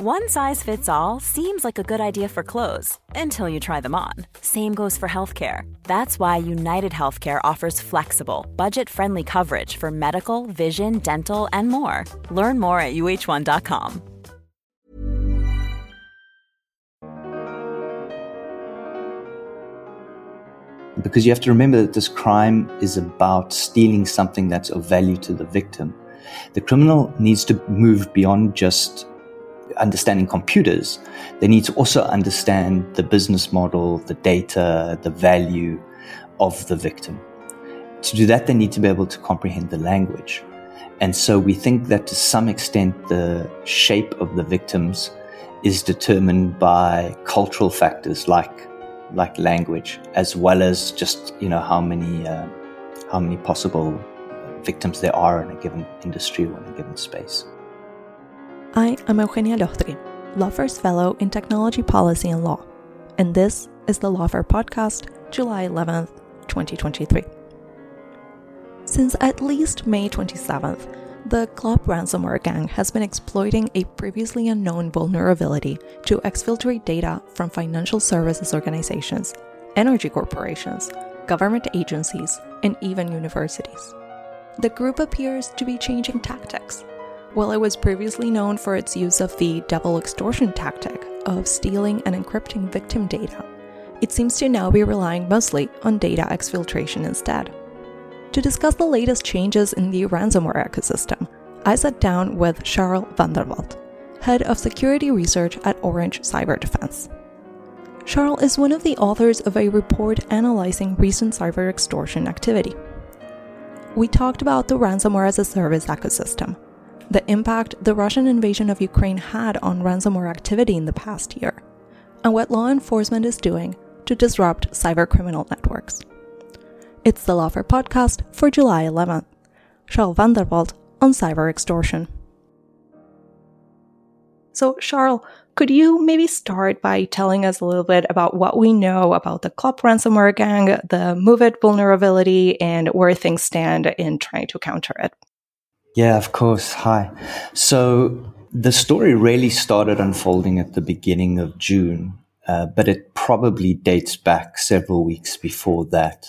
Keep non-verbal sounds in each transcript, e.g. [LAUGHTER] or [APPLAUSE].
One size fits all seems like a good idea for clothes until you try them on. Same goes for healthcare. That's why United Healthcare offers flexible, budget friendly coverage for medical, vision, dental, and more. Learn more at uh1.com. Because you have to remember that this crime is about stealing something that's of value to the victim. The criminal needs to move beyond just understanding computers, they need to also understand the business model, the data, the value of the victim. To do that, they need to be able to comprehend the language. And so we think that to some extent, the shape of the victims is determined by cultural factors like like language, as well as just you know how many uh, how many possible victims there are in a given industry or in a given space. I am Eugenia Lostri, Lawfare's Fellow in Technology Policy and Law, and this is the Lawfare Podcast, July 11th, 2023. Since at least May 27th, the Clop ransomware gang has been exploiting a previously unknown vulnerability to exfiltrate data from financial services organizations, energy corporations, government agencies, and even universities. The group appears to be changing tactics. While it was previously known for its use of the double extortion tactic of stealing and encrypting victim data, it seems to now be relying mostly on data exfiltration instead. To discuss the latest changes in the ransomware ecosystem, I sat down with Charles Vanderwalt, head of security research at Orange Cyber Defense. Charl is one of the authors of a report analyzing recent cyber extortion activity. We talked about the ransomware as a service ecosystem, the impact the Russian invasion of Ukraine had on ransomware activity in the past year, and what law enforcement is doing to disrupt cybercriminal networks. It's the Lawfare podcast for July 11th. Charl van der Walt on cyber extortion. So, Charl, could you maybe start by telling us a little bit about what we know about the Clop ransomware gang, the MOVEit vulnerability, and where things stand in trying to counter it? Yeah, of course. Hi. So the story really started unfolding at the beginning of June, uh, but it probably dates back several weeks before that.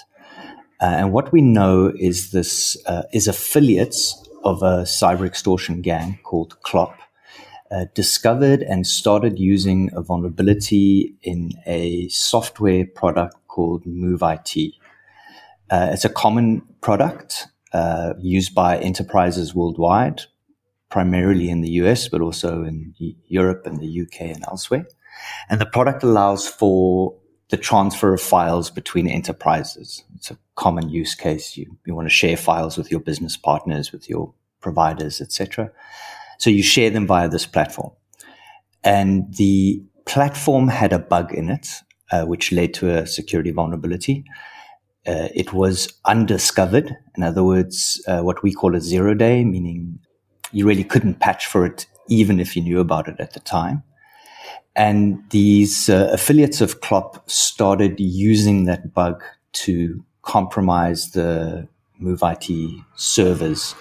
Uh, and what we know is this uh, is affiliates of a cyber extortion gang called Clop uh, discovered and started using a vulnerability in a software product called MOVEit. Uh, it's a common product uh, used by enterprises worldwide, primarily in the US, but also in Europe and the UK and elsewhere. And the product allows for the transfer of files between enterprises. It's a common use case. You, you want to share files with your business partners, with your providers, etc. So you share them via this platform. And the platform had a bug in it, uh, which led to a security vulnerability. Uh, it was undiscovered. In other words, uh, what we call a zero day, meaning you really couldn't patch for it even if you knew about it at the time. And these uh, affiliates of Clop started using that bug to compromise the MOVEit servers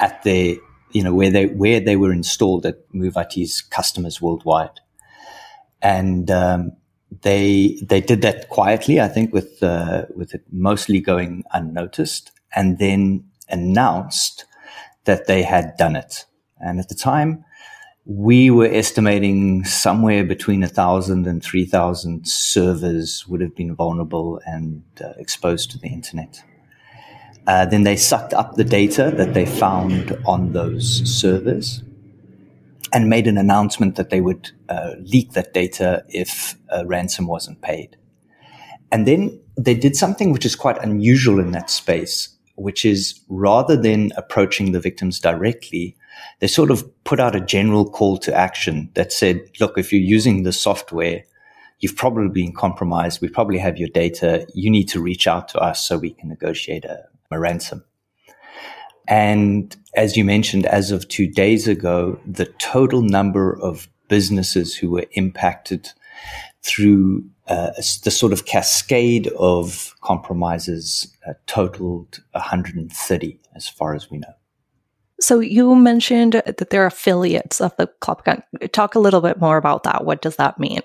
at their, you know, where they where they were installed at MOVEit's customers worldwide. And um, they they did that quietly, I think, with uh, with it mostly going unnoticed, and then announced that they had done it. And at the time, we were estimating somewhere between a thousand and three thousand servers would have been vulnerable and uh, exposed to the internet. Uh, then they sucked up the data that they found on those servers and made an announcement that they would uh, leak that data if a ransom wasn't paid. And then they did something which is quite unusual in that space, which is rather than approaching the victims directly, they sort of put out a general call to action that said, look, if you're using the software, you've probably been compromised. We probably have your data. You need to reach out to us so we can negotiate a, a ransom. And as you mentioned, as of two days ago, the total number of businesses who were impacted through uh, the sort of cascade of compromises uh, totaled 130 as far as we know. So you mentioned that they're affiliates of the Clop. Talk a little bit more about that. What does that mean?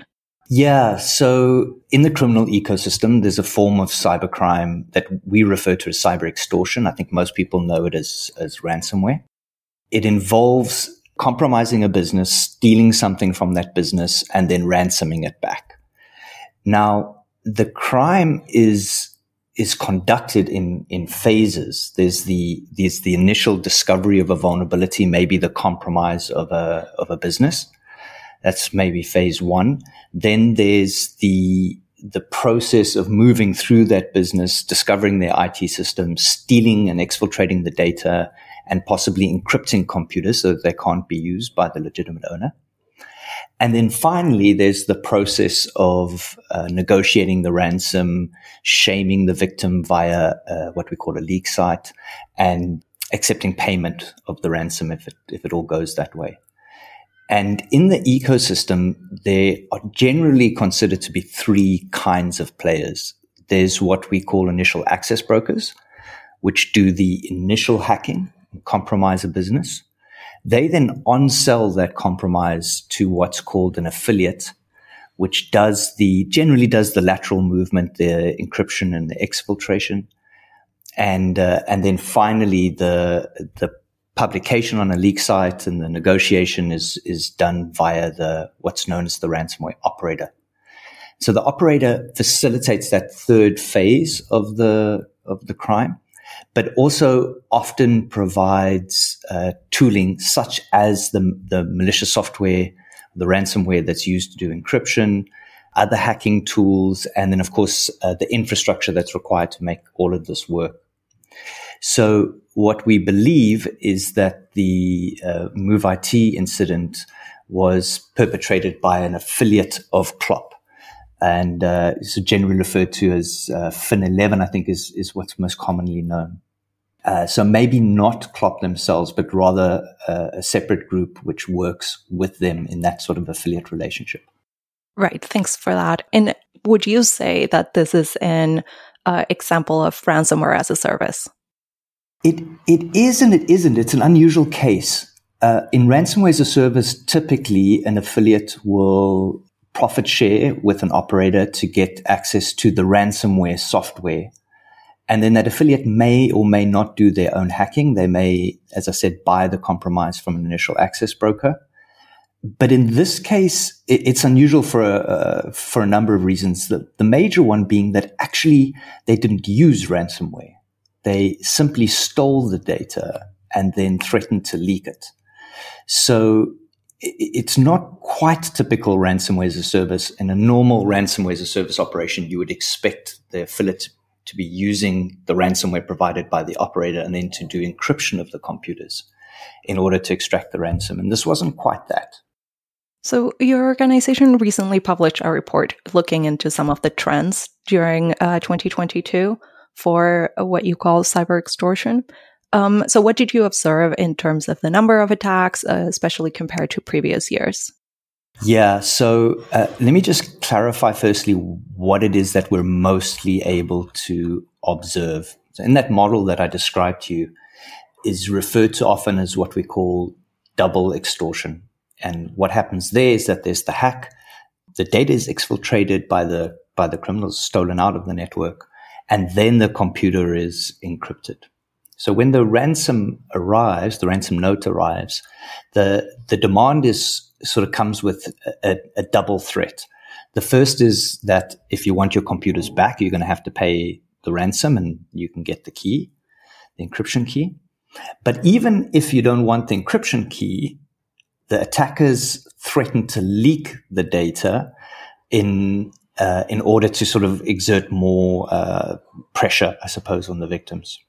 Yeah. So in the criminal ecosystem, there's a form of cybercrime that we refer to as cyber extortion. I think most people know it as, as ransomware. It involves compromising a business, stealing something from that business, and then ransoming it back. Now, the crime is is conducted in in phases. There's the there's the initial discovery of a vulnerability, maybe the compromise of a of a business. That's maybe phase one. Then there's the the process of moving through that business, discovering their IT systems, stealing and exfiltrating the data, and possibly encrypting computers so that they can't be used by the legitimate owner. And then finally, there's the process of uh, negotiating the ransom, shaming the victim via uh, what we call a leak site, and accepting payment of the ransom if it, if it all goes that way. And in the ecosystem, there are generally considered to be three kinds of players. There's what we call initial access brokers, which do the initial hacking and compromise a business. They then on-sell that compromise to what's called an affiliate, which does the, generally does the lateral movement, the encryption and the exfiltration. And, uh, and then finally the, the publication on a leak site and the negotiation is, is done via the, what's known as the ransomware operator. So the operator facilitates that third phase of the, of the crime but also often provides uh, tooling such as the, the malicious software, the ransomware that's used to do encryption, other hacking tools, and then, of course, uh, the infrastructure that's required to make all of this work. So, what we believe is that the uh, MOVEit incident was perpetrated by an affiliate of Clop. And uh, it's generally referred to as uh, Fin11, I think, is, is what's most commonly known. Uh, so maybe not Clop themselves, but rather uh, a separate group which works with them in that sort of affiliate relationship. Right. Thanks for that. And would you say that this is an uh, example of ransomware as a service? It it is and it isn't. It's an unusual case. Uh, in ransomware as a service, typically an affiliate will profit share with an operator to get access to the ransomware software and then that affiliate may or may not do their own hacking. They may, as I said, buy the compromise from an initial access broker. But in this case, it's unusual for a, uh, for a number of reasons. The, the major one being that actually they didn't use ransomware. They simply stole the data and then threatened to leak it. So it's not quite typical ransomware as a service. In a normal ransomware as a service operation, you would expect the affiliate to be using the ransomware provided by the operator and then to do encryption of the computers in order to extract the ransom. And this wasn't quite that. So, your organization recently published a report looking into some of the trends during uh, 2022 for what you call cyber extortion. Um, so, what did you observe in terms of the number of attacks, uh, especially compared to previous years? Yeah. So uh, let me just clarify firstly what it is that we're mostly able to observe. So in that model that I described to you is referred to often as what we call double extortion. And what happens there is that there's the hack, the data is exfiltrated by the by the criminals, stolen out of the network, and then the computer is encrypted. So when the ransom arrives, the ransom note arrives, the the demand is sort of comes with a, a, double threat. The first is that if you want your computers back, you're going to have to pay the ransom and you can get the key, the encryption key. But even if you don't want the encryption key, the attackers threaten to leak the data in uh, in order to sort of exert more uh, pressure, I suppose, on the victims.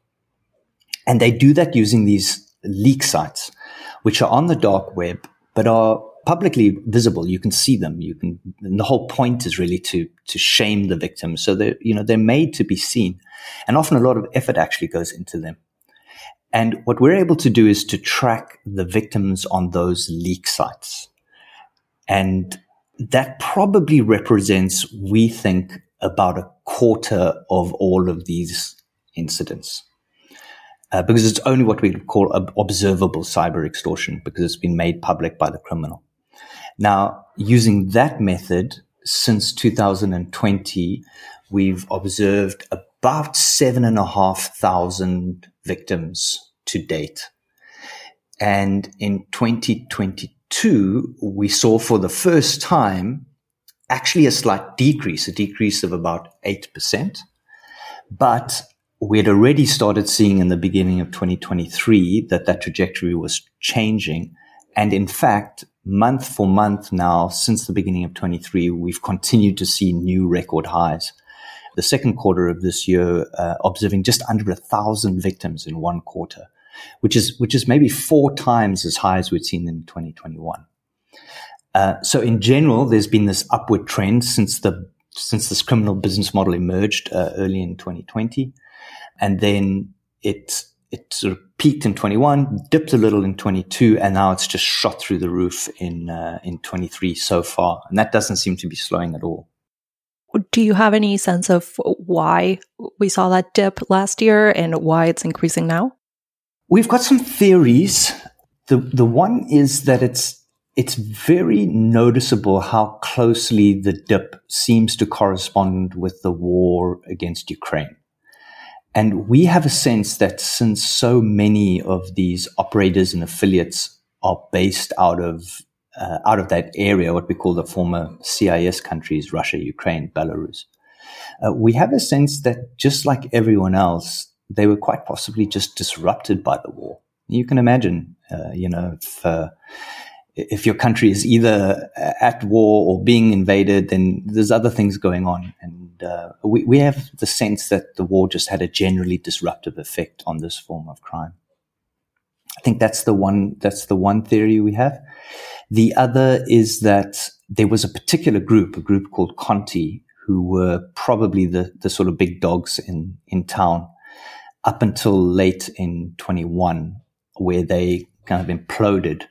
And they do that using these leak sites which are on the dark web, but are publicly visible. You can see them. You can, the whole point is really to, to shame the victims. So they're, you know, they're made to be seen. And often a lot of effort actually goes into them. And what we're able to do is to track the victims on those leak sites. And that probably represents, we think, about a quarter of all of these incidents. Uh, because it's only what we call observable cyber extortion because it's been made public by the criminal. Now, using that method since 2020, we've observed about seven and a half thousand victims to date. And in 2022, we saw for the first time actually a slight decrease, a decrease of about 8%. But we had already started seeing in the beginning of 2023 that that trajectory was changing. And in fact, month for month now, since the beginning of 23, we've continued to see new record highs. The second quarter of this year, uh, observing just under a thousand victims in one quarter, which is, which is maybe four times as high as we'd seen in 2021. Uh, so in general, there's been this upward trend since the, since this criminal business model emerged uh, early in 2020. And then it it sort of peaked in 21, dipped a little in 22, and now it's just shot through the roof in uh, in 23 so far, and that doesn't seem to be slowing at all. Do you have any sense of why we saw that dip last year and why it's increasing now? We've got some theories. The the one is that it's it's very noticeable how closely the dip seems to correspond with the war against Ukraine. And we have a sense that since so many of these operators and affiliates are based out of uh, out of that area, what we call the former CIS countries, Russia, Ukraine, Belarus, uh, we have a sense that just like everyone else, they were quite possibly just disrupted by the war. You can imagine, uh, you know, if uh, if your country is either at war or being invaded, then there's other things going on. And uh, we, we have the sense that the war just had a generally disruptive effect on this form of crime. I think that's the one, that's the one theory we have. The other is that there was a particular group, a group called Conti, who were probably the, the sort of big dogs in, in town up until late in 21, where they kind of imploded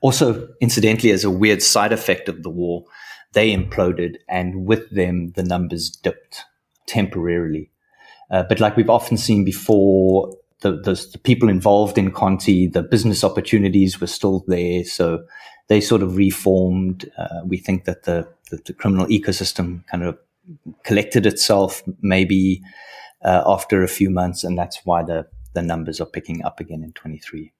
also, incidentally, as a weird side effect of the war, they imploded and with them the numbers dipped temporarily. Uh, but like we've often seen before, the, the, the, people involved in Conti, the business opportunities were still there. So they sort of reformed. Uh, we think that the, the, the, criminal ecosystem kind of collected itself maybe uh, after a few months. And that's why the, the numbers are picking up again in 23.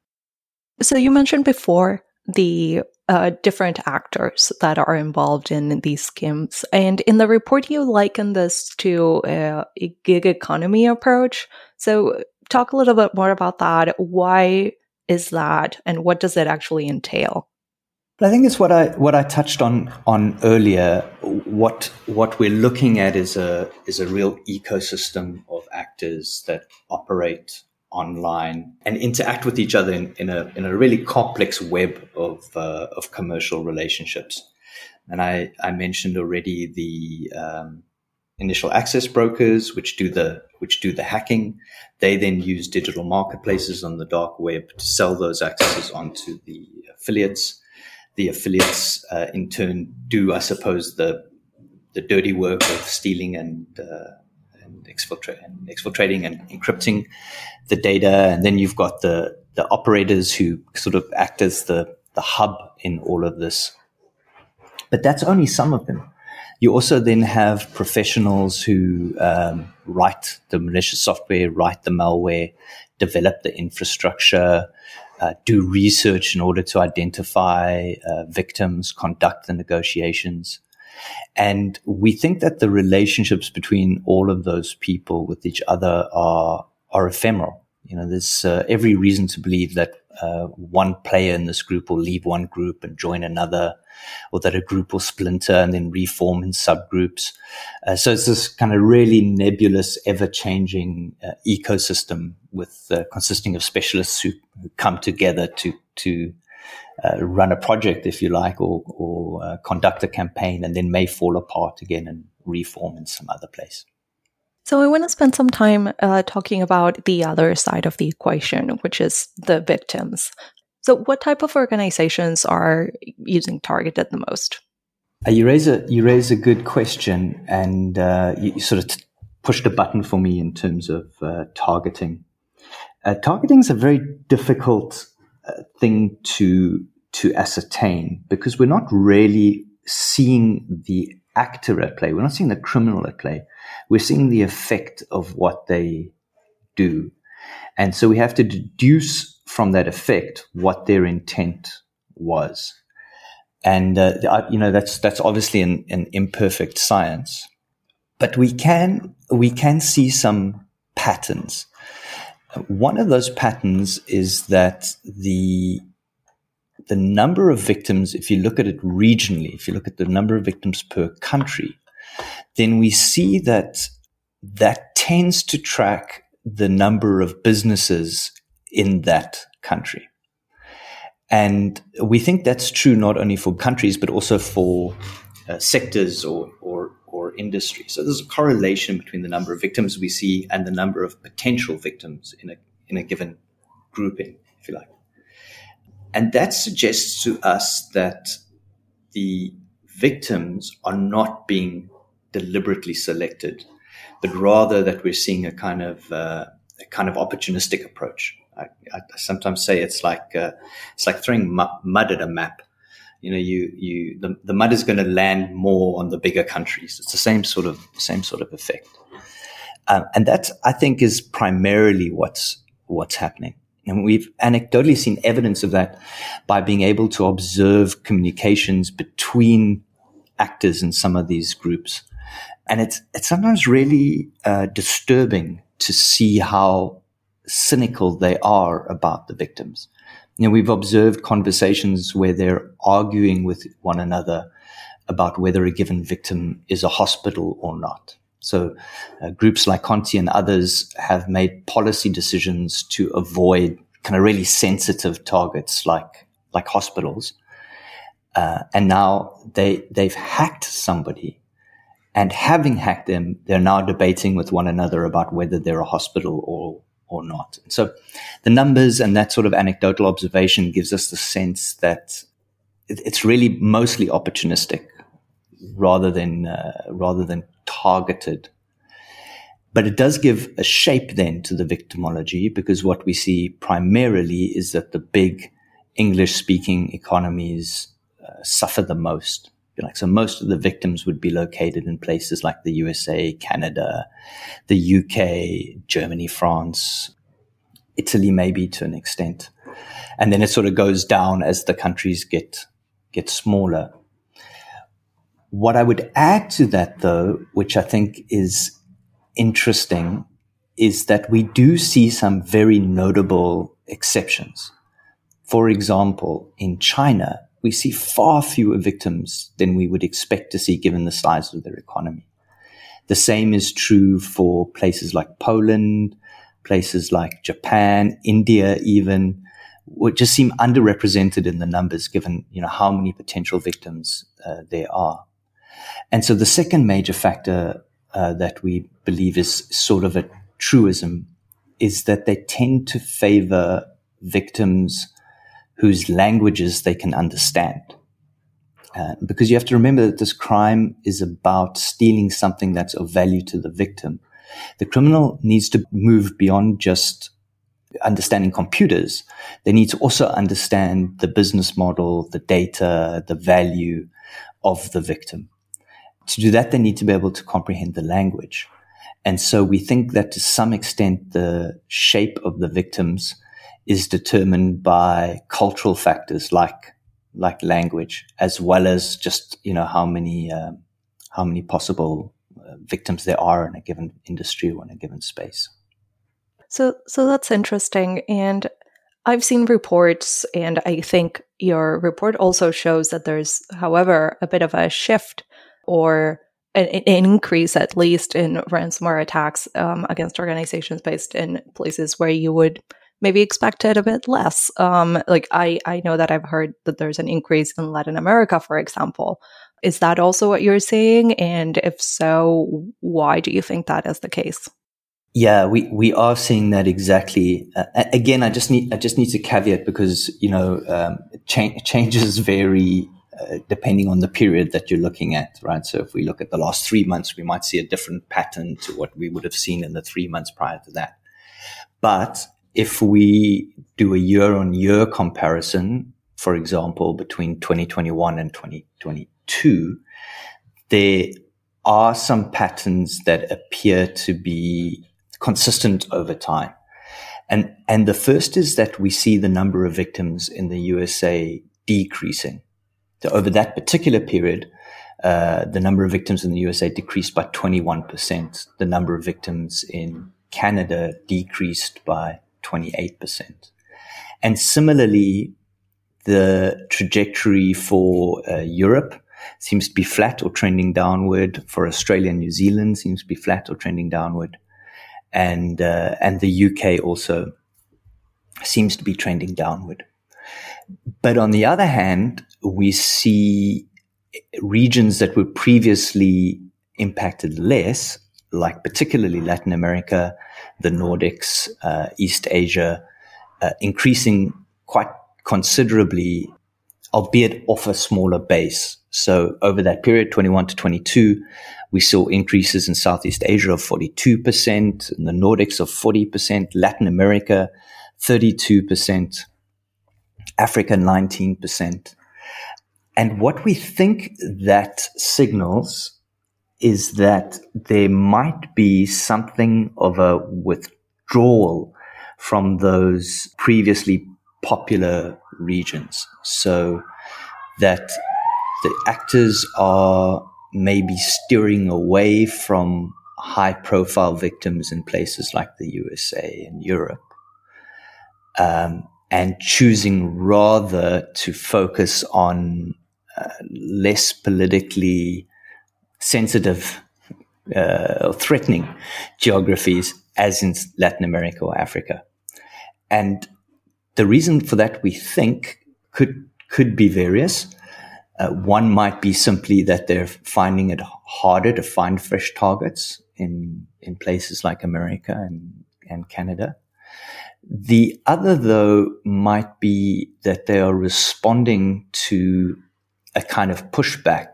So you mentioned before the uh, different actors that are involved in these schemes. And in the report, you liken this to a, a gig economy approach. So, talk a little bit more about that. Why is that, and what does it actually entail? I think it's what I what I touched on on earlier. What what we're looking at is a is a real ecosystem of actors that operate online and interact with each other in, in a in a really complex web of uh, of commercial relationships. And I I mentioned already the um, initial access brokers, which do the which do the hacking. They then use digital marketplaces on the dark web to sell those accesses onto the affiliates. The affiliates, uh, in turn, do I suppose the the dirty work of stealing and uh, exfiltrating, exfiltrating and encrypting the data. And then you've got the, the operators who sort of act as the, the hub in all of this. But that's only some of them. You also then have professionals who um, write the malicious software, write the malware, develop the infrastructure, uh, do research in order to identify uh, victims, conduct the negotiations. And we think that the relationships between all of those people with each other are, are ephemeral. You know, there's uh, every reason to believe that uh, one player in this group will leave one group and join another, or that a group will splinter and then reform in subgroups. Uh, so it's this kind of really nebulous, ever-changing uh, ecosystem with uh, consisting of specialists who come together to to uh, run a project, if you like, or, or uh, conduct a campaign, and then may fall apart again and reform in some other place. So, I want to spend some time uh, talking about the other side of the equation, which is the victims. So, what type of organizations are using targeted the most? Uh, you raise a you raise a good question, and uh, you, you, sort of t- pushed a button for me in terms of uh, targeting. Uh, targeting is a very difficult uh, thing to to ascertain because we're not really seeing the actor at play. We're not seeing the criminal at play. We're seeing the effect of what they do, and so we have to deduce from that effect what their intent was and uh, you know that's that's obviously an, an, imperfect science, but we can we can see some patterns. One of those patterns is that the the number of victims, if you look at it regionally, if you look at the number of victims per country, then we see that that tends to track the number of businesses in that country. And we think that's true not only for countries, but also for uh, sectors or, or, or industry. So there's a correlation between the number of victims we see and the number of potential victims in a, in a given grouping, if you like. And that suggests to us that the victims are not being deliberately selected, but rather that we're seeing a kind of uh, a kind of opportunistic approach. I, I sometimes say it's like uh, it's like throwing mud at a map. You know, you you the, the mud is going to land more on the bigger countries. It's the same sort of same sort of effect, um, and that I think is primarily what's what's happening. And we've anecdotally seen evidence of that by being able to observe communications between actors in some of these groups. And it's, it's sometimes really uh, disturbing to see how cynical they are about the victims. You know, we've observed conversations where they're arguing with one another about whether a given victim is a hospital or not. So uh, groups like Conti and others have made policy decisions to avoid kind of really sensitive targets like like hospitals. Uh, and now they they've hacked somebody, and having hacked them, they're now debating with one another about whether they're a hospital or or not. So the numbers and that sort of anecdotal observation gives us the sense that it's really mostly opportunistic rather than uh, rather than targeted. But it does give a shape then to the victimology because what we see primarily is that the big English speaking economies uh, suffer the most. Like so, most of the victims would be located in places like the USA, Canada, the UK, Germany, France, Italy, maybe to an extent, and then it sort of goes down as the countries get get smaller. What I would add to that, though, which I think is interesting, is that we do see some very notable exceptions. For example, in China, we see far fewer victims than we would expect to see given the size of their economy. The same is true for places like Poland, places like Japan, India, even, which just seem underrepresented in the numbers given, you know, how many potential victims uh, there are. And so the second major factor uh, that we believe is sort of a truism is that they tend to favor victims whose languages they can understand. Uh, because you have to remember that this crime is about stealing something that's of value to the victim. The criminal needs to move beyond just understanding computers. They need to also understand the business model, the data, the value of the victim. To do that, they need to be able to comprehend the language. And so we think that to some extent, the shape of the victims is determined by cultural factors like like language, as well as just you know how many uh, how many possible uh, victims there are in a given industry or in a given space. So so that's interesting, and I've seen reports, and I think your report also shows that there's, however, a bit of a shift or an, increase, at least, in ransomware attacks um, against organizations based in places where you would maybe expected a bit less. Um, like I, I know that I've heard that there's an increase in Latin America, for example. Is that also what you're seeing? And if so, why do you think that is the case? Yeah, we, we are seeing that exactly. Uh, again, I just need I just need to caveat because you know um, cha- changes vary uh, depending on the period that you're looking at, right? So if we look at the last three months, we might see a different pattern to what we would have seen in the three months prior to that. But if we do a year on year comparison, for example, between 2021 and 2022, there are some patterns that appear to be consistent over time. And, and the first is that we see the number of victims in the USA decreasing. So over that particular period, uh, the number of victims in the USA decreased by 21%. The number of victims in Canada decreased by 28%. And similarly, the trajectory for uh, Europe seems to be flat or trending downward. For Australia and New Zealand seems to be flat or trending downward. And, uh, and the UK also seems to be trending downward. But on the other hand, we see regions that were previously impacted less, like particularly Latin America, the Nordics, uh, East Asia, uh, increasing quite considerably, albeit off a smaller base. So over that period, 21 to 22, we saw increases in Southeast Asia of 42%, in the Nordics of 40%, Latin America 32%, Africa 19%. And what we think that signals is that there might be something of a withdrawal from those previously popular regions. So that the actors are maybe steering away from high profile victims in places like the USA and Europe. Um, and choosing rather to focus on uh, less politically sensitive uh, threatening geographies as in Latin America or Africa. And the reason for that we think could could be various. Uh, one might be simply that they're finding it harder to find fresh targets in in places like America and, and Canada. The other, though, might be that they are responding to a kind of pushback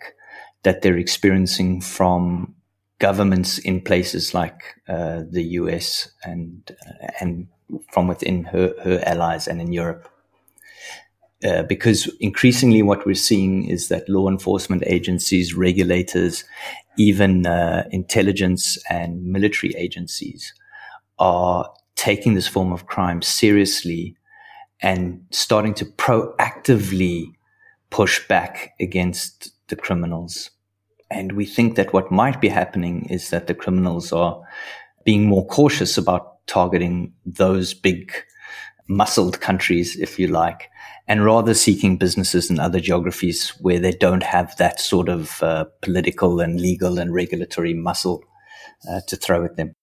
that they're experiencing from governments in places like uh, the US and uh, and from within her, her allies and in Europe. Uh, because increasingly what we're seeing is that law enforcement agencies, regulators, even uh, intelligence and military agencies are taking this form of crime seriously and starting to proactively push back against the criminals. And we think that what might be happening is that the criminals are being more cautious about targeting those big muscled countries, if you like, and rather seeking businesses in other geographies where they don't have that sort of uh, political and legal and regulatory muscle uh, to throw at them.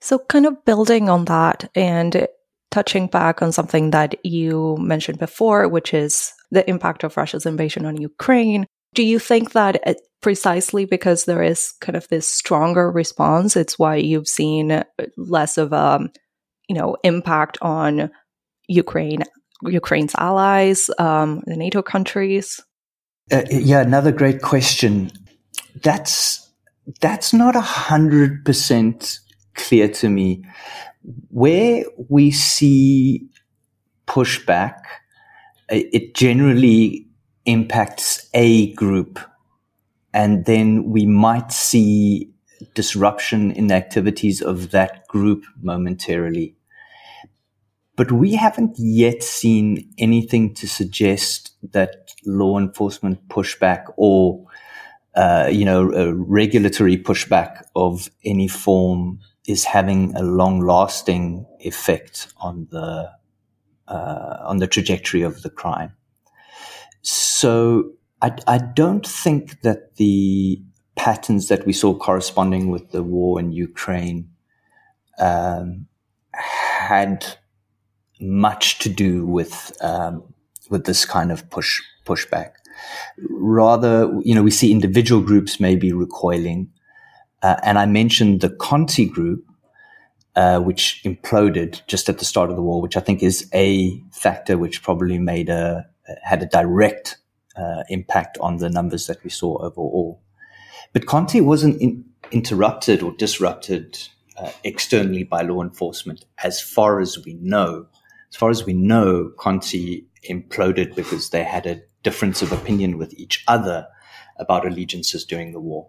So, kind of building on that and touching back on something that you mentioned before, which is the impact of Russia's invasion on Ukraine. Do you think that uh, precisely because there is kind of this stronger response, it's why you've seen less of a, you know, impact on Ukraine, Ukraine's allies, um, the NATO countries? Uh, yeah, another great question. That's that's not a hundred percent clear to me. Where we see pushback it generally impacts a group and then we might see disruption in the activities of that group momentarily. But we haven't yet seen anything to suggest that law enforcement pushback or, uh, you know, regulatory pushback of any form is having a long lasting effect on the uh, on the trajectory of the crime. So I, I don't think that the patterns that we saw corresponding with the war in Ukraine um, had much to do with um, with this kind of push pushback. Rather, you know, we see individual groups maybe recoiling, uh, and I mentioned the Conti group, uh, which imploded just at the start of the war, which I think is a factor which probably made a had a direct uh, impact on the numbers that we saw overall. But Conti wasn't in, interrupted or disrupted uh, externally by law enforcement, as far as we know. As far as we know, Conti imploded because they had a difference of opinion with each other about allegiances during the war.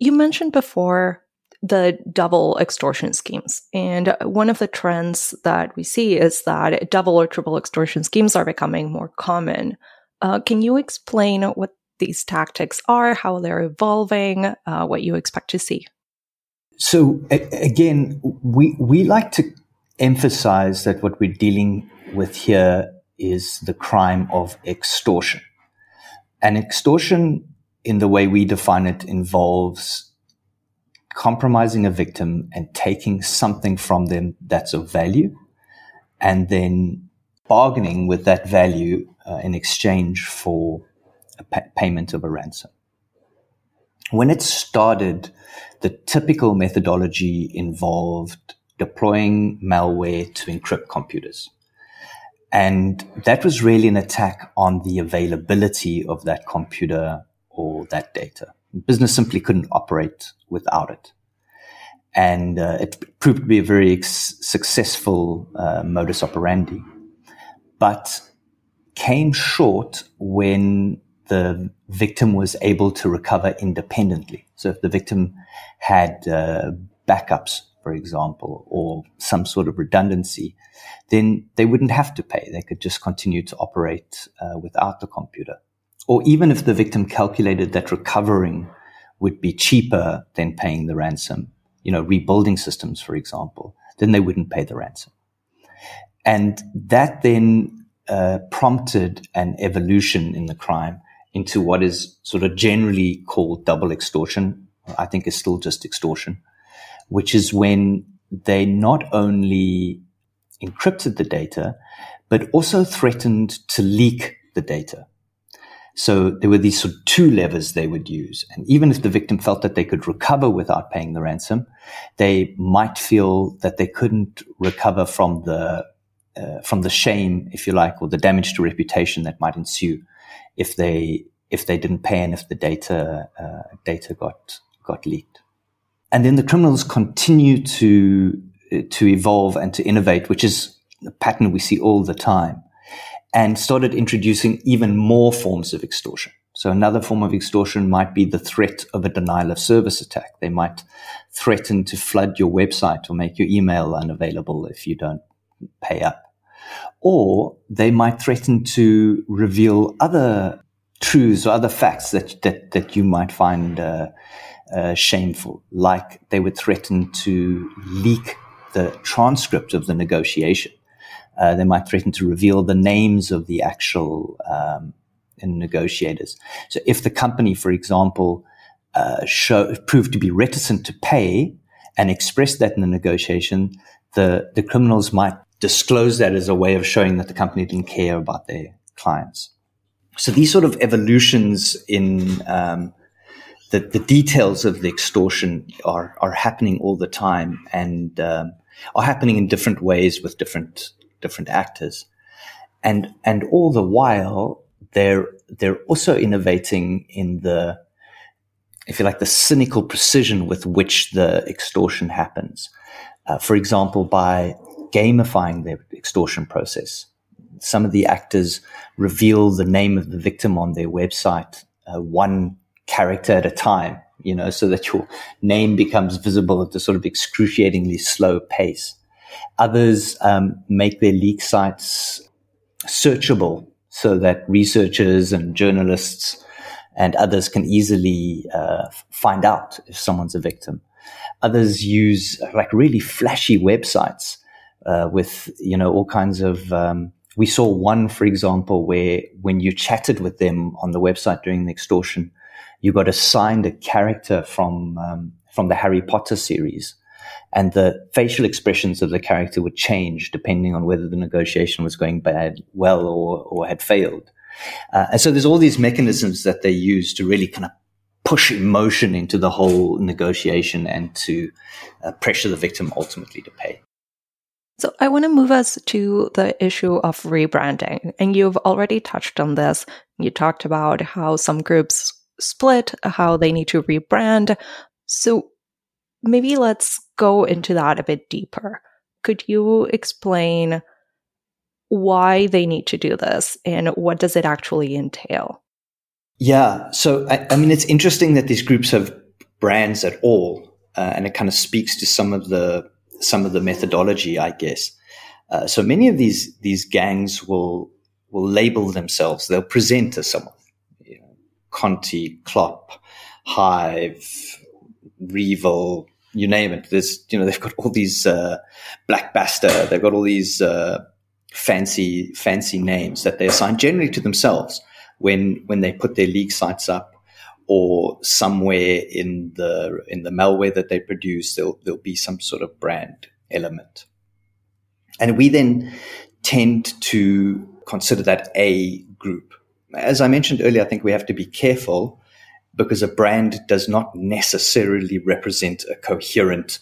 You mentioned before the double extortion schemes. And one of the trends that we see is that double or triple extortion schemes are becoming more common. Uh, can you explain what these tactics are, how they're evolving, uh, what you expect to see? So a- again, we we like to emphasize that what we're dealing with here is the crime of extortion. And extortion, in the way we define it, involves compromising a victim and taking something from them that's of value and then bargaining with that value uh, in exchange for a pa- payment of a ransom. When it started, the typical methodology involved deploying malware to encrypt computers. And that was really an attack on the availability of that computer or that data. Business simply couldn't operate without it. And uh, it proved to be a very ex- successful uh, modus operandi, but came short when the victim was able to recover independently. So if the victim had uh, backups for example, or some sort of redundancy, then they wouldn't have to pay. They could just continue to operate uh, without the computer. Or even if the victim calculated that recovering would be cheaper than paying the ransom, you know, rebuilding systems, for example, then they wouldn't pay the ransom. And that then uh, prompted an evolution in the crime into what is sort of generally called double extortion. I think is still just extortion which is when they not only encrypted the data, but also threatened to leak the data. So there were these sort of two levers they would use. And even if the victim felt that they could recover without paying the ransom, they might feel that they couldn't recover from the, uh, from the shame, if you like, or the damage to reputation that might ensue if they, if they didn't pay and if the data, uh, data got, got leaked. And then the criminals continue to, to evolve and to innovate, which is a pattern we see all the time, and started introducing even more forms of extortion. So another form of extortion might be the threat of a denial of service attack. They might threaten to flood your website or make your email unavailable if you don't pay up. Or they might threaten to reveal other truths or other facts that, that, that you might find uh, uh, shameful, like they would threaten to leak the transcript of the negotiation. Uh, they might threaten to reveal the names of the actual um, negotiators. So, if the company, for example, uh, show, proved to be reticent to pay and expressed that in the negotiation, the, the criminals might disclose that as a way of showing that the company didn't care about their clients. So these sort of evolutions in um, the, the details of the extortion are, are happening all the time and um, are happening in different ways with different different actors. And and all the while they're they're also innovating in the if you like the cynical precision with which the extortion happens. Uh, for example, by gamifying the extortion process. Some of the actors reveal the name of the victim on their website, uh, one character at a time, you know, so that your name becomes visible at a sort of excruciatingly slow pace. Others um, make their leak sites searchable so that researchers and journalists and others can easily uh, find out if someone's a victim. Others use like really flashy websites uh, with you know all kinds of. Um, we saw one, for example, where when you chatted with them on the website during the extortion, you got assigned a character from um, from the Harry Potter series, and the facial expressions of the character would change depending on whether the negotiation was going bad, well, or or had failed. Uh, and so there's all these mechanisms that they use to really kind of push emotion into the whole negotiation and to uh, pressure the victim ultimately to pay. So I want to move us to the issue of rebranding. And you've already touched on this. You talked about how some groups split, how they need to rebrand. So maybe let's go into that a bit deeper. Could you explain why they need to do this and what does it actually entail? Yeah. So, I, I mean, it's interesting that these groups have brands at all. Uh, and it kind of speaks to some of the some of the methodology, I guess. Uh, so many of these these gangs will will label themselves. They'll present as someone. You know, Conti, Clop, Hive, REvil, you name it. There's you know they've got all these uh. They've got all these uh, fancy fancy names that they assign generally to themselves when when they put their leak sites up or somewhere in the in the malware that they produce there'll there'll be some sort of brand element and we then tend to consider that a group as i mentioned earlier i think we have to be careful because a brand does not necessarily represent a coherent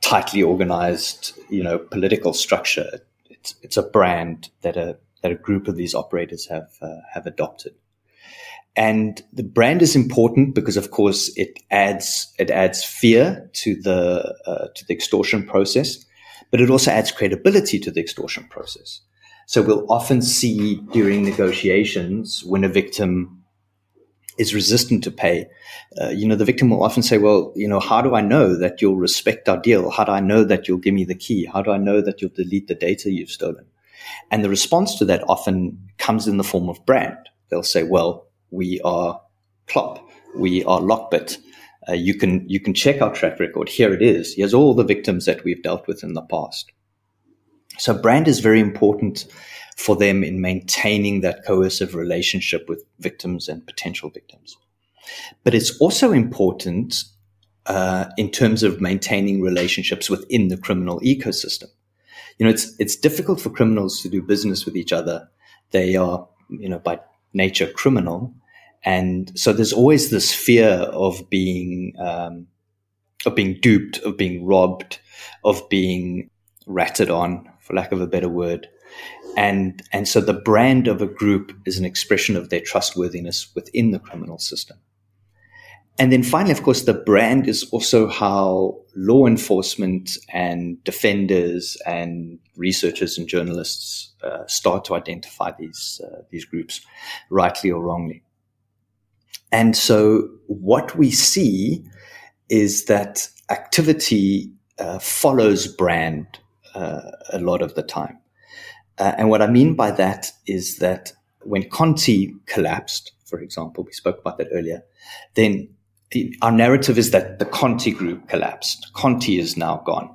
tightly organized you know political structure it's it's a brand that a that a group of these operators have uh, have adopted and the brand is important because, of course, it adds it adds fear to the uh, to the extortion process, but it also adds credibility to the extortion process. So we'll often see during negotiations when a victim is resistant to pay, uh, you know, the victim will often say, "Well, you know, how do I know that you'll respect our deal? How do I know that you'll give me the key? How do I know that you'll delete the data you've stolen?" And the response to that often comes in the form of brand. They'll say, "Well." we are Clop, we are Lockbit. Uh, you can you can check our track record. Here it is. Here's all the victims that we've dealt with in the past. So brand is very important for them in maintaining that coercive relationship with victims and potential victims. But it's also important uh, in terms of maintaining relationships within the criminal ecosystem. You know, it's it's difficult for criminals to do business with each other. They are, you know, by nature criminal, and so there's always this fear of being um, of being duped, of being robbed, of being ratted on, for lack of a better word. And and so the brand of a group is an expression of their trustworthiness within the criminal system. And then finally, of course, the brand is also how law enforcement and defenders and researchers and journalists uh, start to identify these uh, these groups, rightly or wrongly. And so what we see is that activity uh, follows brand uh, a lot of the time. Uh, and what I mean by that is that when Conti collapsed, for example, we spoke about that earlier, then the, our narrative is that the Conti group collapsed. Conti is now gone,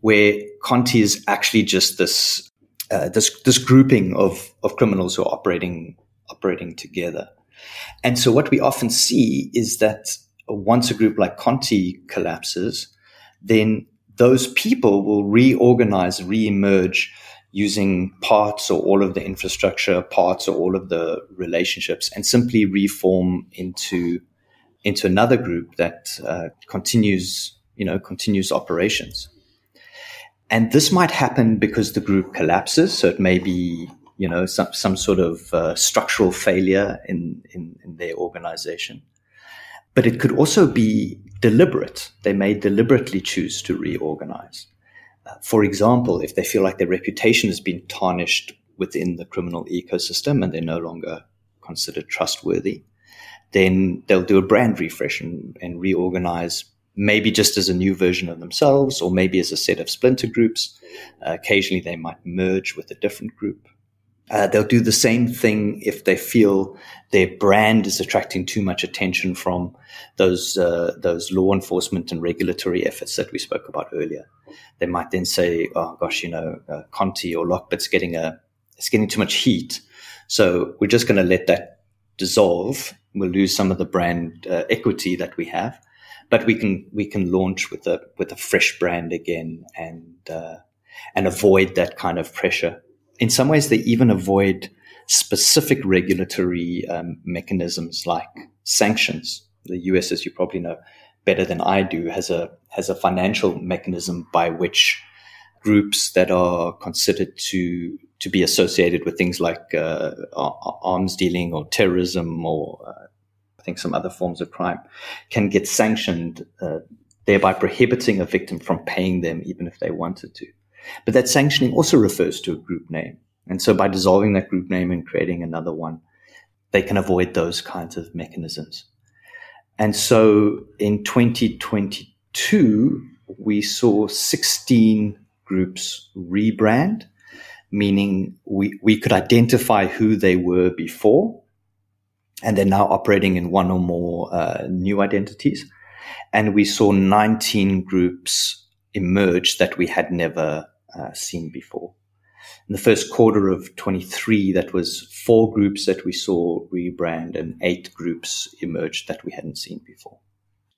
where Conti is actually just this uh, this this grouping of of criminals who are operating operating together. And so what we often see is that once a group like Conti collapses, then those people will reorganize, reemerge using parts or all of the infrastructure, parts or all of the relationships, and simply reform into into another group that uh, continues, you know, continues operations. And this might happen because the group collapses. So it may be, you know, some, some sort of uh, structural failure in, in, in their organization. But it could also be deliberate. They may deliberately choose to reorganize. For example, if they feel like their reputation has been tarnished within the criminal ecosystem and they're no longer considered trustworthy, then they'll do a brand refresh and, and reorganize maybe just as a new version of themselves or maybe as a set of splinter groups. Uh, occasionally they might merge with a different group. Uh, they'll do the same thing if they feel their brand is attracting too much attention from those uh, those law enforcement and regulatory efforts that we spoke about earlier. They might then say, "Oh gosh, you know, uh, Conti or Lockbit's getting a it's getting too much heat, so we're just going to let that dissolve. We'll lose some of the brand uh, equity that we have, but we can we can launch with a with a fresh brand again and uh, and avoid that kind of pressure. In some ways, they even avoid specific regulatory um, mechanisms like sanctions. The US, as you probably know better than I do, has a has a financial mechanism by which groups that are considered to to be associated with things like uh, arms dealing or terrorism or uh, I think some other forms of crime, can get sanctioned, uh, thereby prohibiting a victim from paying them even if they wanted to. But that sanctioning also refers to a group name. And so by dissolving that group name and creating another one, they can avoid those kinds of mechanisms. And so in 2022, we saw 16 groups rebrand, meaning we, we could identify who they were before and they're now operating in one or more uh, new identities. And we saw 19 groups emerge that we had never uh, seen before. In the first quarter of 23, that was four groups that we saw rebrand and eight groups emerged that we hadn't seen before.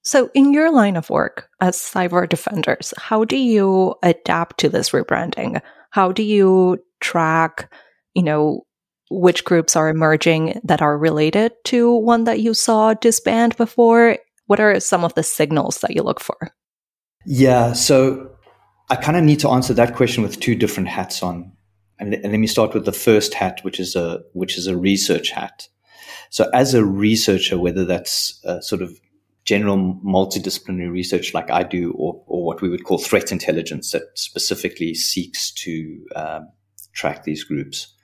So, in your line of work as cyber defenders, how do you adapt to this rebranding? How do you track, you know, which groups are emerging that are related to one that you saw disband before? What are some of the signals that you look for? Yeah, so I kind of need to answer that question with two different hats on. And, and let me start with the first hat, which is a which is a research hat. So as a researcher, whether that's sort of general multidisciplinary research like I do, or, or what we would call threat intelligence that specifically seeks to um, track these groups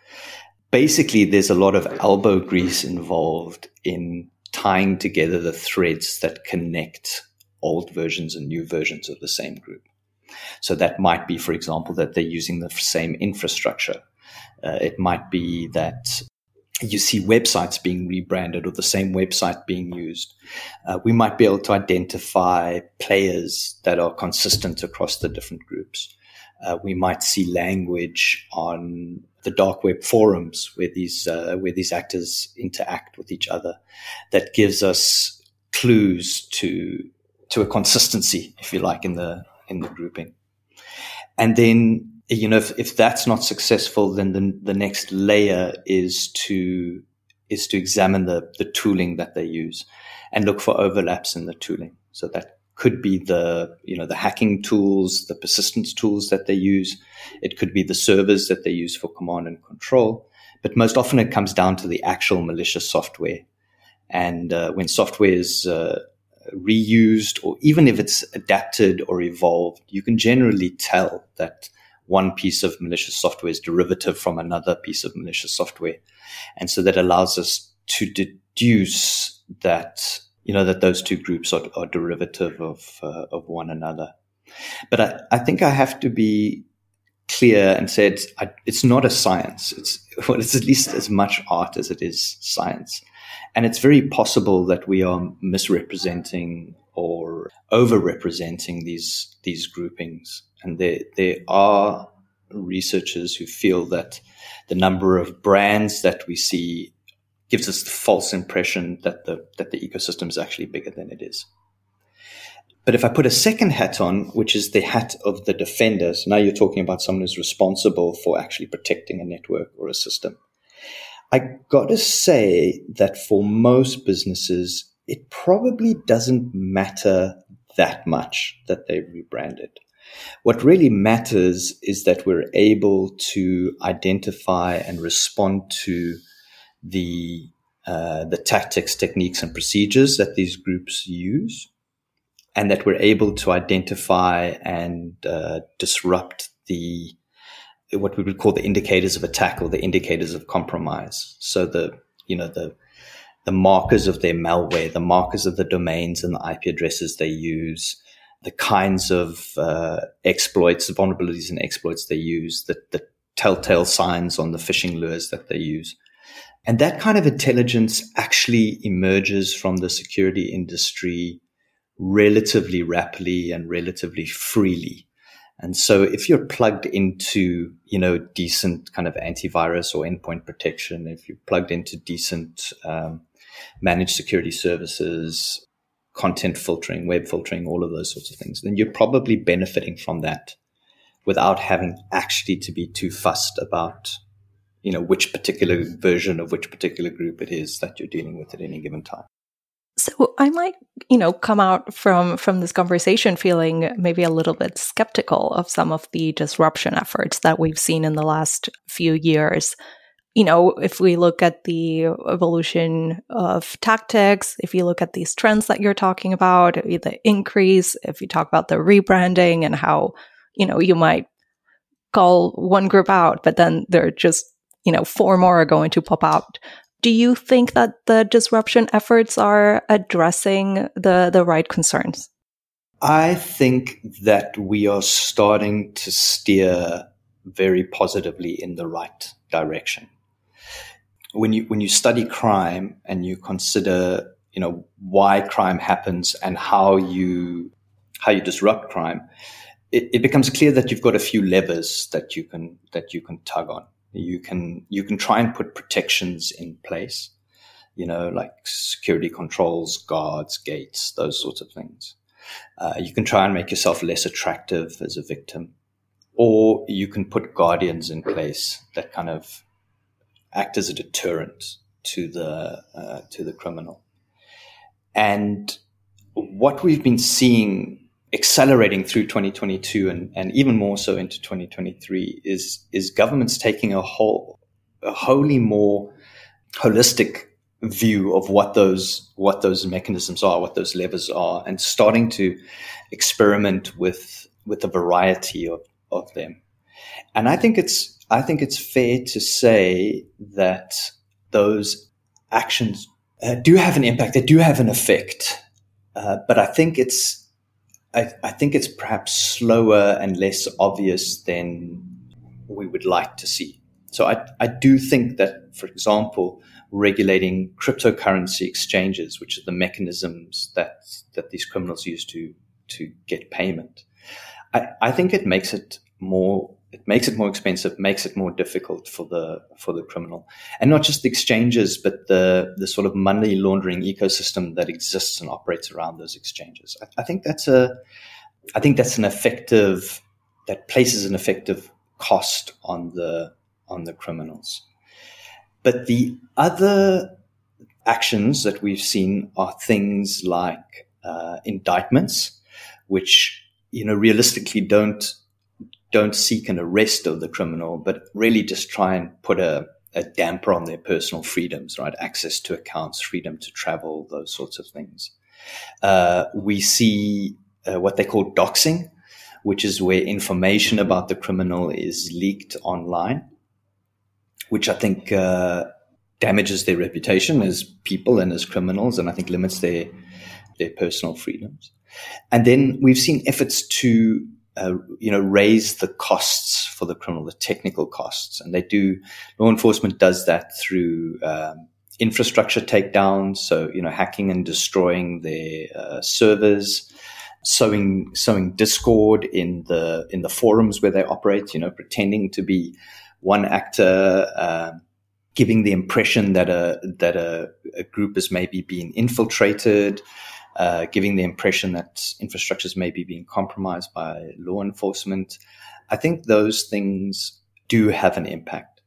basically there's a lot of elbow grease involved in tying together the threads that connect old versions and new versions of the same group. So that might be, for example, that they're using the same infrastructure. Uh, it might be that you see websites being rebranded or the same website being used. Uh, we might be able to identify players that are consistent across the different groups. Uh, we might see language on the dark web forums where these uh, where these actors interact with each other that gives us clues to to a consistency, if you like, in the in the grouping. And then you know if, if that's not successful, then the the next layer is to is to examine the the tooling that they use and look for overlaps in the tooling. So that could be the you know the hacking tools, the persistence tools that they use. It could be the servers that they use for command and control. But most often, it comes down to the actual malicious software. And uh, when software is uh, reused, or even if it's adapted or evolved, you can generally tell that one piece of malicious software is derivative from another piece of malicious software. And so that allows us to deduce that you know that those two groups are, are derivative of uh, of one another. But I, I think I have to be clear and say it's, I, it's not a science. It's [LAUGHS] well, it's at least as much art as it is science, and it's very possible that we are misrepresenting or overrepresenting these these groupings. And there there are researchers who feel that the number of brands that we see gives us the false impression that the that the ecosystem is actually bigger than it is. But if I put a second hat on, which is the hat of the defender, so now you're talking about someone who's responsible for actually protecting a network or a system. I got to say that for most businesses, it probably doesn't matter that much that they rebranded. What really matters is that we're able to identify and respond to the uh, the tactics, techniques, and procedures that these groups use, and that we're able to identify and uh, disrupt the what we would call the indicators of attack or the indicators of compromise. So the you know the the markers of their malware, the markers of the domains and the IP addresses they use, the kinds of uh, exploits, the vulnerabilities and exploits they use, the, the telltale signs on the phishing lures that they use. And that kind of intelligence actually emerges from the security industry relatively rapidly and relatively freely. And so if you're plugged into, you know, decent kind of antivirus or endpoint protection, if you're plugged into decent um, managed security services, content filtering, web filtering, all of those sorts of things, then you're probably benefiting from that without having actually to be too fussed about, you know, which particular version of which particular group it is that you're dealing with at any given time. So I might, you know, come out from from this conversation feeling maybe a little bit skeptical of some of the disruption efforts that we've seen in the last few years. You know, if we look at the evolution of tactics, if you look at these trends that you're talking about, eh, the increase, if you talk about the rebranding and how, you know, you might call one group out, but then there are just, you know, four more are going to pop out do you think that the disruption efforts are addressing the, the right concerns? I think that we are starting to steer very positively in the right direction. When you when you study crime and you consider, you know, why crime happens and how you how you disrupt crime, it, it becomes clear that you've got a few levers that you can that you can tug on. You can you can try and put protections in place, you know, like security controls, guards, gates, those sorts of things. Uh, you can try and make yourself less attractive as a victim, or you can put guardians in place that kind of act as a deterrent to the uh, to the criminal. And what we've been seeing accelerating through 2022 and, and even more so into 2023 is is governments taking a whole a wholly more holistic view of what those what those mechanisms are, what those levers are, and starting to experiment with with a variety of, of them. And I think it's I think it's fair to say that those actions uh, do have an impact. They do have an effect. Uh, but I think it's I, I think it's perhaps slower and less obvious than we would like to see. So I, I do think that, for example, regulating cryptocurrency exchanges, which are the mechanisms that that these criminals use to to get payment, I, I think it makes it more it makes it more expensive, makes it more difficult for the for the criminal, and not just the exchanges, but the the sort of money laundering ecosystem that exists and operates around those exchanges. I, I think that's a, I think that's an effective that places an effective cost on the on the criminals. But the other actions that we've seen are things like uh, indictments, which you know realistically don't don't seek an arrest of the criminal, but really just try and put a, a damper on their personal freedoms, right? Access to accounts, freedom to travel, those sorts of things. Uh, we see uh, what they call doxing, which is where information about the criminal is leaked online, which I think uh, damages their reputation as people and as criminals, and I think limits their their personal freedoms. And then we've seen efforts to uh, you know, raise the costs for the criminal, the technical costs, and they do. Law enforcement does that through um, infrastructure takedowns, so you know, hacking and destroying their uh, servers, sowing sowing discord in the in the forums where they operate. You know, pretending to be one actor. Uh, giving the impression that a that a, a group is maybe being infiltrated, uh, giving the impression that infrastructures may be being compromised by law enforcement. I think those things do have an impact.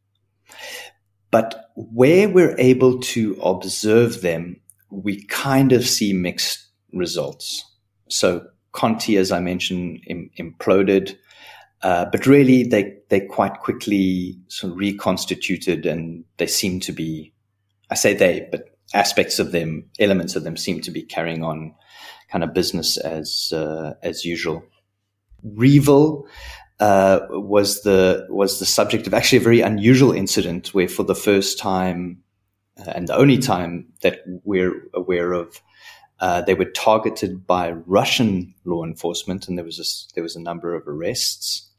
But where we're able to observe them, we kind of see mixed results. So Conti, as I mentioned, Im- imploded, uh, but really they they quite quickly sort of reconstituted, and they seem to be. I say they, but aspects of them, elements of them, seem to be carrying on kind of business as uh, as usual. REvil uh, was the was the subject of actually a very unusual incident where, for the first time uh, and the only time that we're aware of, uh, they were targeted by Russian law enforcement, and there was a, there was a number of arrests.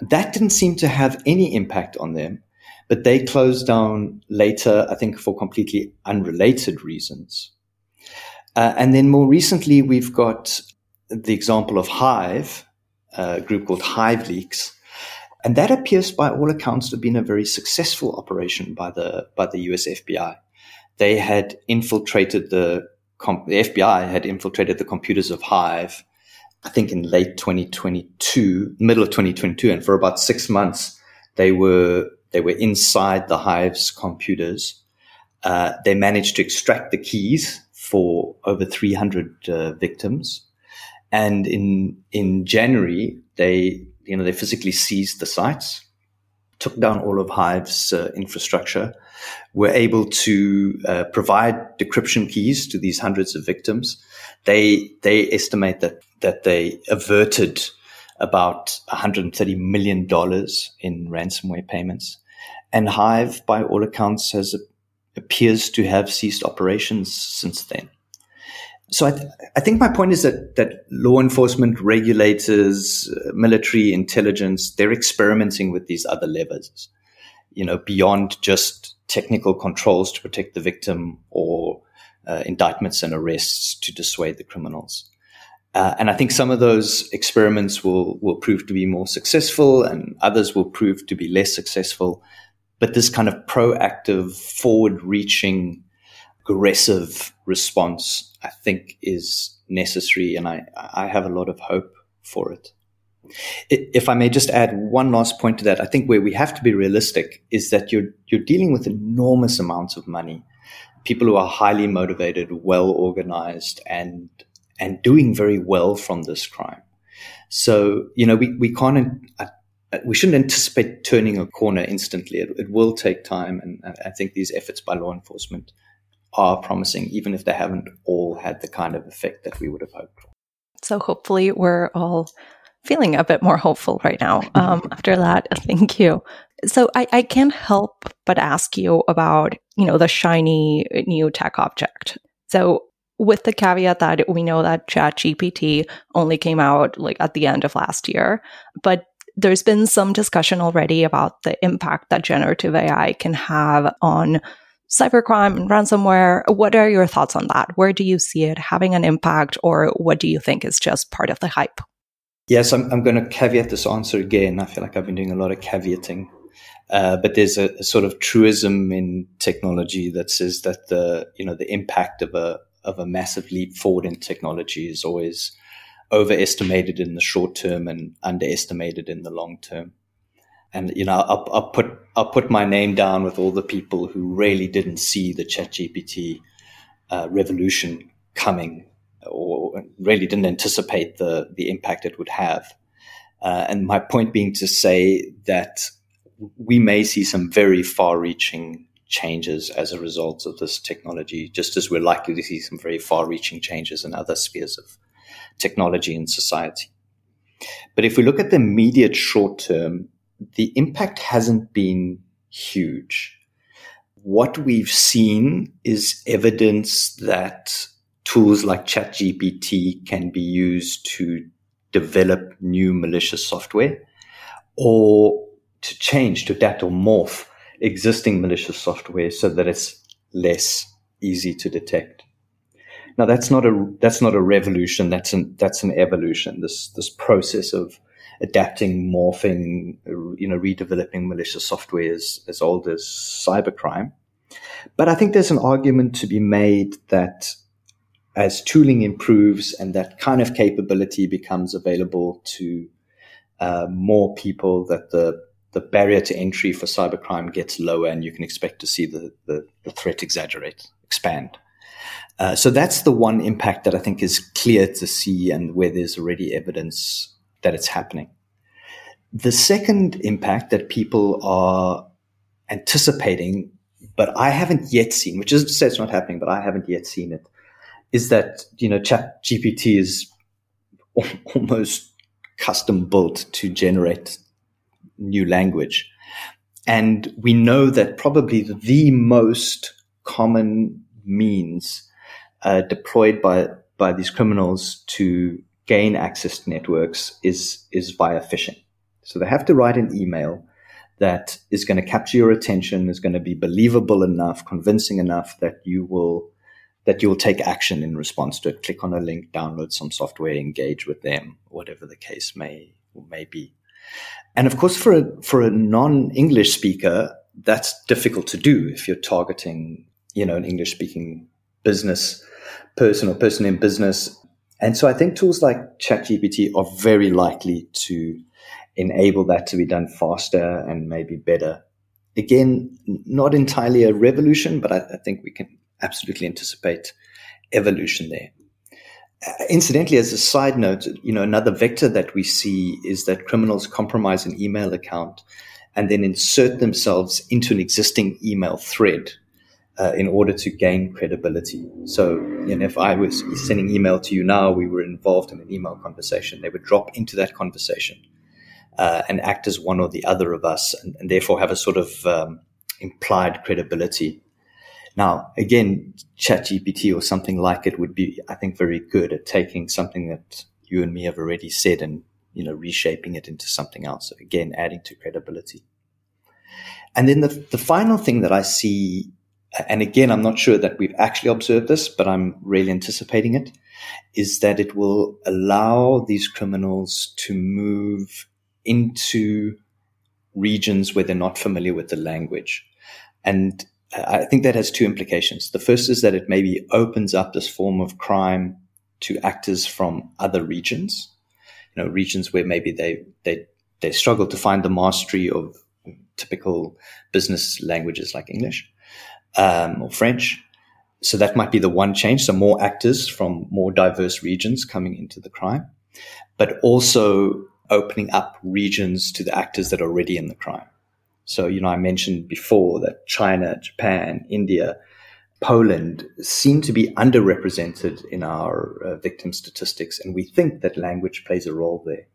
That didn't seem to have any impact on them, but they closed down later, I think, for completely unrelated reasons. Uh, and then more recently, we've got the example of Hive, a group called Hive Leaks, and that appears, by all accounts, to have been a very successful operation by the by the US FBI. They had infiltrated the the FBI had infiltrated the computers of Hive, I think in late 2022, middle of 2022, and for about six months they were they were inside the Hive's computers. Uh, they managed to extract the keys for over 300 uh, victims, and in in January they you know, they physically seized the sites, took down all of Hive's uh, infrastructure, were able to uh, provide decryption keys to these hundreds of victims. They they estimate that that they averted about 130 million dollars in ransomware payments, and Hive, by all accounts, has appears to have ceased operations since then so I, th- I, think my point is that that law enforcement, regulators, uh, military intelligence, they're experimenting with these other levers, you know, beyond just technical controls to protect the victim or uh, indictments and arrests to dissuade the criminals. Uh, and I think some of those experiments will will prove to be more successful, and others will prove to be less successful. But this kind of proactive, forward-reaching aggressive response, I think, is necessary, and I, I have a lot of hope for it. If I may just add one last point to that, I think where we have to be realistic is that you're you're dealing with enormous amounts of money, people who are highly motivated, well organized, and and doing very well from this crime. So you know we we can't uh, we shouldn't anticipate turning a corner instantly. It, it will take time, and I think these efforts by law enforcement are promising, even if they haven't all had the kind of effect that we would have hoped for. So hopefully, we're all feeling a bit more hopeful right now [LAUGHS] um, after that. Thank you. So I, I can't help but ask you about, you know, the shiny new tech object. So with the caveat that we know that ChatGPT only came out like at the end of last year, but there's been some discussion already about the impact that generative AI can have on cybercrime and ransomware. What are your thoughts on that? Where do you see it having an impact, or what do you think is just part of the hype? Yes, I'm, I'm going to caveat this answer again. I feel like I've been doing a lot of caveating. Uh, but there's a, a, sort of truism in technology that says that the you know the impact of a of a massive leap forward in technology is always overestimated in the short term and underestimated in the long term and you know I'll, I'll, put I'll put my name down with all the people who really didn't see the ChatGPT uh, revolution coming, or really didn't anticipate the the impact it would have. Uh, and my point being to say that we may see some very far-reaching changes as a result of this technology, just as we're likely to see some very far-reaching changes in other spheres of technology and society. But if we look at the immediate short term, the impact hasn't been huge. What we've seen is evidence that tools like ChatGPT can be used to develop new malicious software or to change, to adapt or morph existing malicious software so that it's less easy to detect. Now that's not a that's not a revolution. That's an that's an evolution. This this process of adapting, morphing, you know, redeveloping malicious software is as old as cybercrime. But I think there's an argument to be made that as tooling improves and that kind of capability becomes available to uh, more people, that the the barrier to entry for cybercrime gets lower, and you can expect to see the, the, the threat exaggerate, expand. Uh, so that's the one impact that I think is clear to see and where there's already evidence that it's happening. The second impact that people are anticipating, but I haven't yet seen, which isn't to say it's not happening, but I haven't yet seen it, is that, you know, ChatGPT is [LAUGHS] almost custom built to generate new language. And we know that probably the most common means uh, deployed by, by these criminals to gain access to networks is, is via phishing. So they have to write an email that is going to capture your attention, is going to be believable enough, convincing enough that you will that you'll take action in response to it. Click on a link, download some software, engage with them, whatever the case may may be. And of course, for a for a non-English speaker, that's difficult to do if you're targeting, you know, an English-speaking business person or person in business. And so I think tools like ChatGPT are very likely to enable that to be done faster and maybe better. Again, not entirely a revolution, but I, I think we can absolutely anticipate evolution there. Uh, incidentally, as a side note, you know, another vector that we see is that criminals compromise an email account and then insert themselves into an existing email thread uh, in order to gain credibility. So, you know, if I was sending email to you now, we were involved in an email conversation, they would drop into that conversation uh, and act as one or the other of us, and, and therefore have a sort of um, implied credibility now, again, ChatGPT or something like it would be, I think, very good at taking something that you and me have already said and, you know, reshaping it into something else. Again, adding to credibility. And then the, the final thing that I see, and again, I'm not sure that we've actually observed this, but I'm really anticipating it, is that it will allow these criminals to move into regions where they're not familiar with the language. And I think that has two implications. The first is that it maybe opens up this form of crime to actors from other regions, you know, regions where maybe they they they struggle to find the mastery of typical business languages like English um, or French. So that might be the one change. So more actors from more diverse regions coming into the crime, but also opening up regions to the actors that are already in the crime. So, you know, I mentioned before that China, Japan, India, Poland seem to be underrepresented in our uh, victim statistics. And we think that language plays a role there.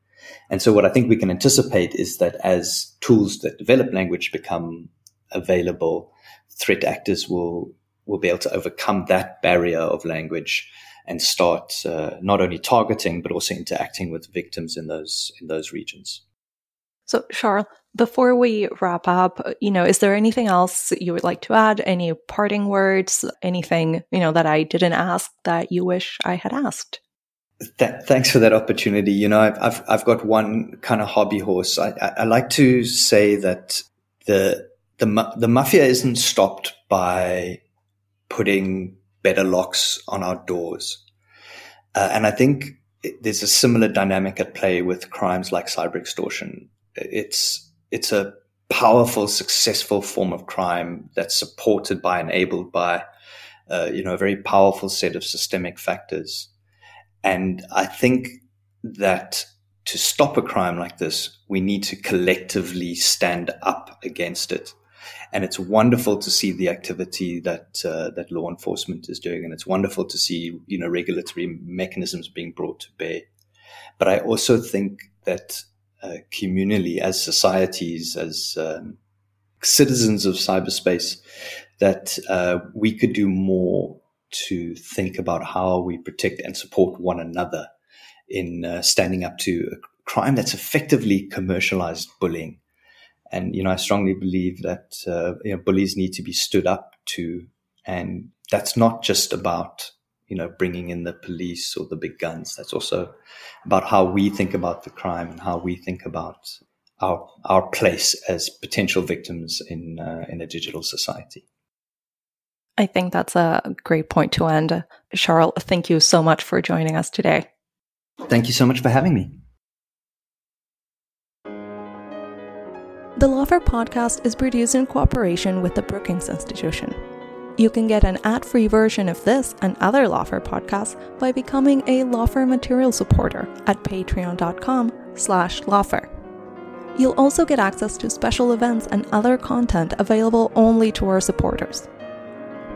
And so what I think we can anticipate is that as tools that develop language become available, threat actors will, will be able to overcome that barrier of language and start uh, not only targeting, but also interacting with victims in those, in those regions. So, Charles, before we wrap up, you know, is there anything else you would like to add? Any parting words? Anything, you know, that I didn't ask that you wish I had asked? Th- thanks for that opportunity. You know, I've, I've, I've got one kind of hobby horse. I, I, I like to say that the, the, the mafia isn't stopped by putting better locks on our doors. Uh, and I think there's a similar dynamic at play with crimes like cyber extortion it's it's a powerful, successful form of crime that's supported by, enabled by, uh, you know, a very powerful set of systemic factors. And I think that to stop a crime like this, we need to collectively stand up against it. And it's wonderful to see the activity that uh, that law enforcement is doing, and it's wonderful to see you know regulatory mechanisms being brought to bear. But I also think that uh, communally, as societies, as um, citizens of cyberspace, that uh, we could do more to think about how we protect and support one another in uh, standing up to a crime that's effectively commercialized bullying. And you know, I strongly believe that uh, you know, bullies need to be stood up to, and that's not just about you know, bringing in the police or the big guns. That's also about how we think about the crime and how we think about our our place as potential victims in uh, in a digital society. I think that's a great point to end. Charles, thank you so much for joining us today. Thank you so much for having me. The Lawfare podcast is produced in cooperation with the Brookings Institution. You can get an ad-free version of this and other Lawfare podcasts by becoming a Lawfare material supporter at patreon.com slash lawfare. You'll also get access to special events and other content available only to our supporters.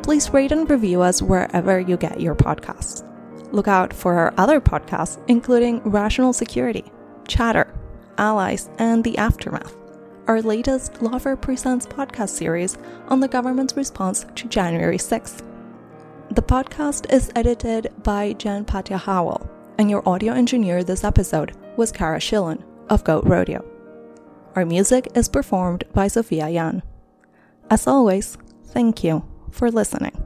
Please rate and review us wherever you get your podcasts. Look out for our other podcasts, including Rational Security, Chatter, Allies, and The Aftermath, our latest Lawfare Presents podcast series on the government's response to January 6th. The podcast is edited by Jen Patja Howell, and your audio engineer this episode was Cara Shillenn of Goat Rodeo. Our music is performed by Sophia Yan. As always, thank you for listening.